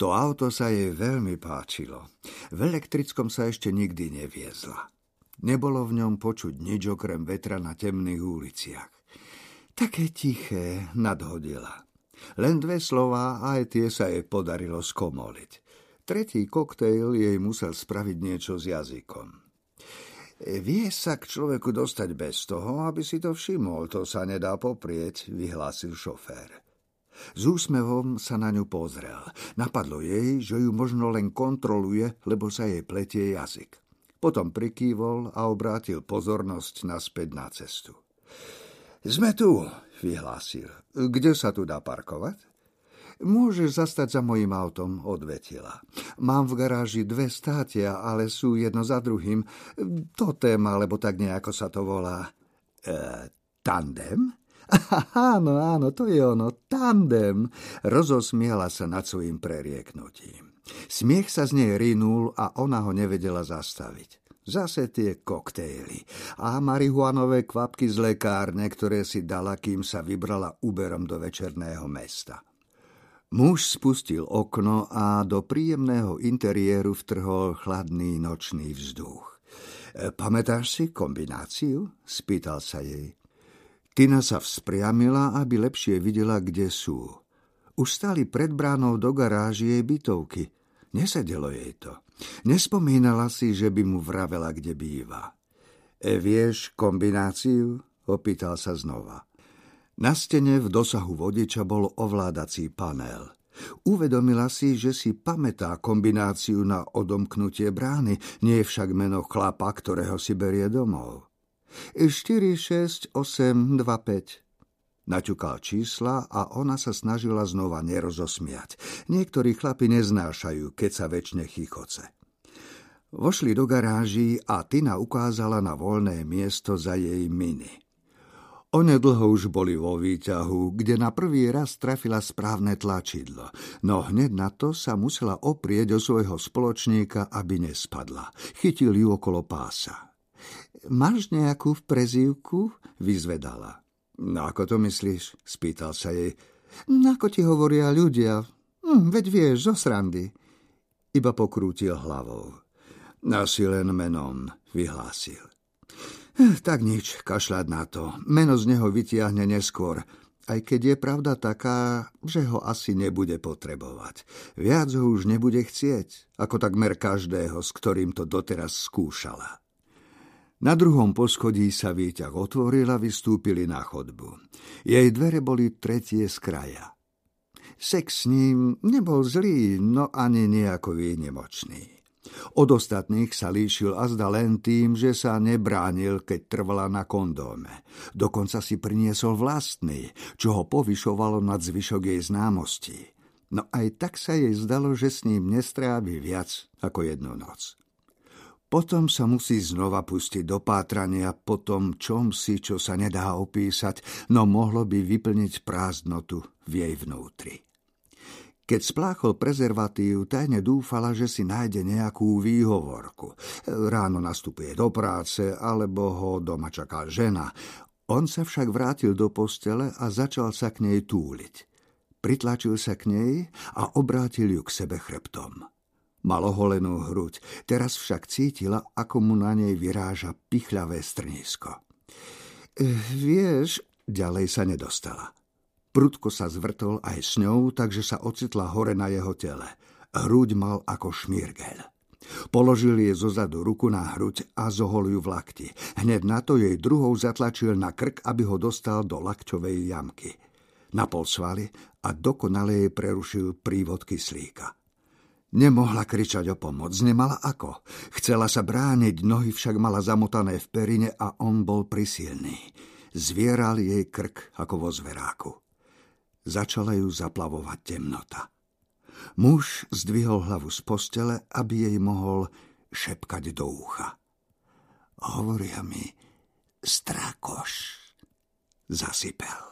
To auto sa jej veľmi páčilo. V elektrickom sa ešte nikdy neviezla. Nebolo v ňom počuť nič okrem vetra na temných uliciach. Také tiché nadhodila. Len dve slová a aj tie sa jej podarilo skomoliť. Tretí koktejl jej musel spraviť niečo s jazykom. Vie sa k človeku dostať bez toho, aby si to všimol, to sa nedá poprieť, vyhlásil šofér. S úsmevom sa na ňu pozrel. Napadlo jej, že ju možno len kontroluje, lebo sa jej pletie jazyk. Potom prikývol a obrátil pozornosť naspäť na cestu. Sme tu, vyhlásil. Kde sa tu dá parkovať? Môžeš zastať za mojim autom, odvetila. Mám v garáži dve státia, ale sú jedno za druhým. To téma, lebo tak nejako sa to volá. E, tandem? Áno, áno, to je ono, tandem. Rozosmiela sa nad svojim prerieknutím. Smiech sa z nej rinul a ona ho nevedela zastaviť. Zase tie koktejly a marihuanové kvapky z lekárne, ktoré si dala, kým sa vybrala Uberom do večerného mesta. Muž spustil okno a do príjemného interiéru vtrhol chladný nočný vzduch. E, pamätáš si kombináciu? spýtal sa jej. Tina sa vzpriamila, aby lepšie videla, kde sú. Už stali pred bránou do garáži jej bytovky. Nesedelo jej to. Nespomínala si, že by mu vravela, kde býva. E, vieš kombináciu? Opýtal sa znova. Na stene v dosahu vodiča bol ovládací panel. Uvedomila si, že si pamätá kombináciu na odomknutie brány, nie však meno chlapa, ktorého si berie domov. 4, 6, 8, 2, 5. Naťukal čísla a ona sa snažila znova nerozosmiať. Niektorí chlapi neznášajú, keď sa väčšine chichoce. Vošli do garáží a Tina ukázala na voľné miesto za jej mini. Onedlho už boli vo výťahu, kde na prvý raz trafila správne tlačidlo, no hneď na to sa musela oprieť o svojho spoločníka, aby nespadla. Chytil ju okolo pása. Máš nejakú v prezývku? Vyzvedala. No ako to myslíš? Spýtal sa jej. No ako ti hovoria ľudia? Hm, veď vieš, zo srandy. Iba pokrútil hlavou. Asi len menom, vyhlásil. Eh, tak nič, kašľať na to. Meno z neho vytiahne neskôr, aj keď je pravda taká, že ho asi nebude potrebovať. Viac ho už nebude chcieť, ako takmer každého, s ktorým to doteraz skúšala. Na druhom poschodí sa výťah otvoril a vystúpili na chodbu. Jej dvere boli tretie z kraja. Sex s ním nebol zlý, no ani nejako výnimočný. Od ostatných sa líšil azda len tým, že sa nebránil, keď trvala na kondóme. Dokonca si priniesol vlastný, čo ho povyšovalo nad zvyšok jej známostí. No aj tak sa jej zdalo, že s ním nestrávi viac ako jednu noc. Potom sa musí znova pustiť do pátrania po tom čom si, čo sa nedá opísať, no mohlo by vyplniť prázdnotu v jej vnútri. Keď spláchol prezervatív, tajne dúfala, že si nájde nejakú výhovorku. Ráno nastupuje do práce, alebo ho doma čaká žena. On sa však vrátil do postele a začal sa k nej túliť. Pritlačil sa k nej a obrátil ju k sebe chrbtom. Malo holenú hruď, teraz však cítila, ako mu na nej vyráža pichľavé strnisko. E, vieš, ďalej sa nedostala. Prudko sa zvrtol aj s ňou, takže sa ocitla hore na jeho tele. Hruď mal ako šmírgel. Položil jej zozadu ruku na hruď a zohol ju v lakti. Hneď na to jej druhou zatlačil na krk, aby ho dostal do lakťovej jamky. Napol svaly a dokonale jej prerušil prívod kyslíka. Nemohla kričať o pomoc, nemala ako. Chcela sa brániť, nohy však mala zamotané v perine a on bol prisilný. Zvieral jej krk ako vo zveráku. Začala ju zaplavovať temnota. Muž zdvihol hlavu z postele, aby jej mohol šepkať do ucha. Hovoria mi, strakoš, zasypel.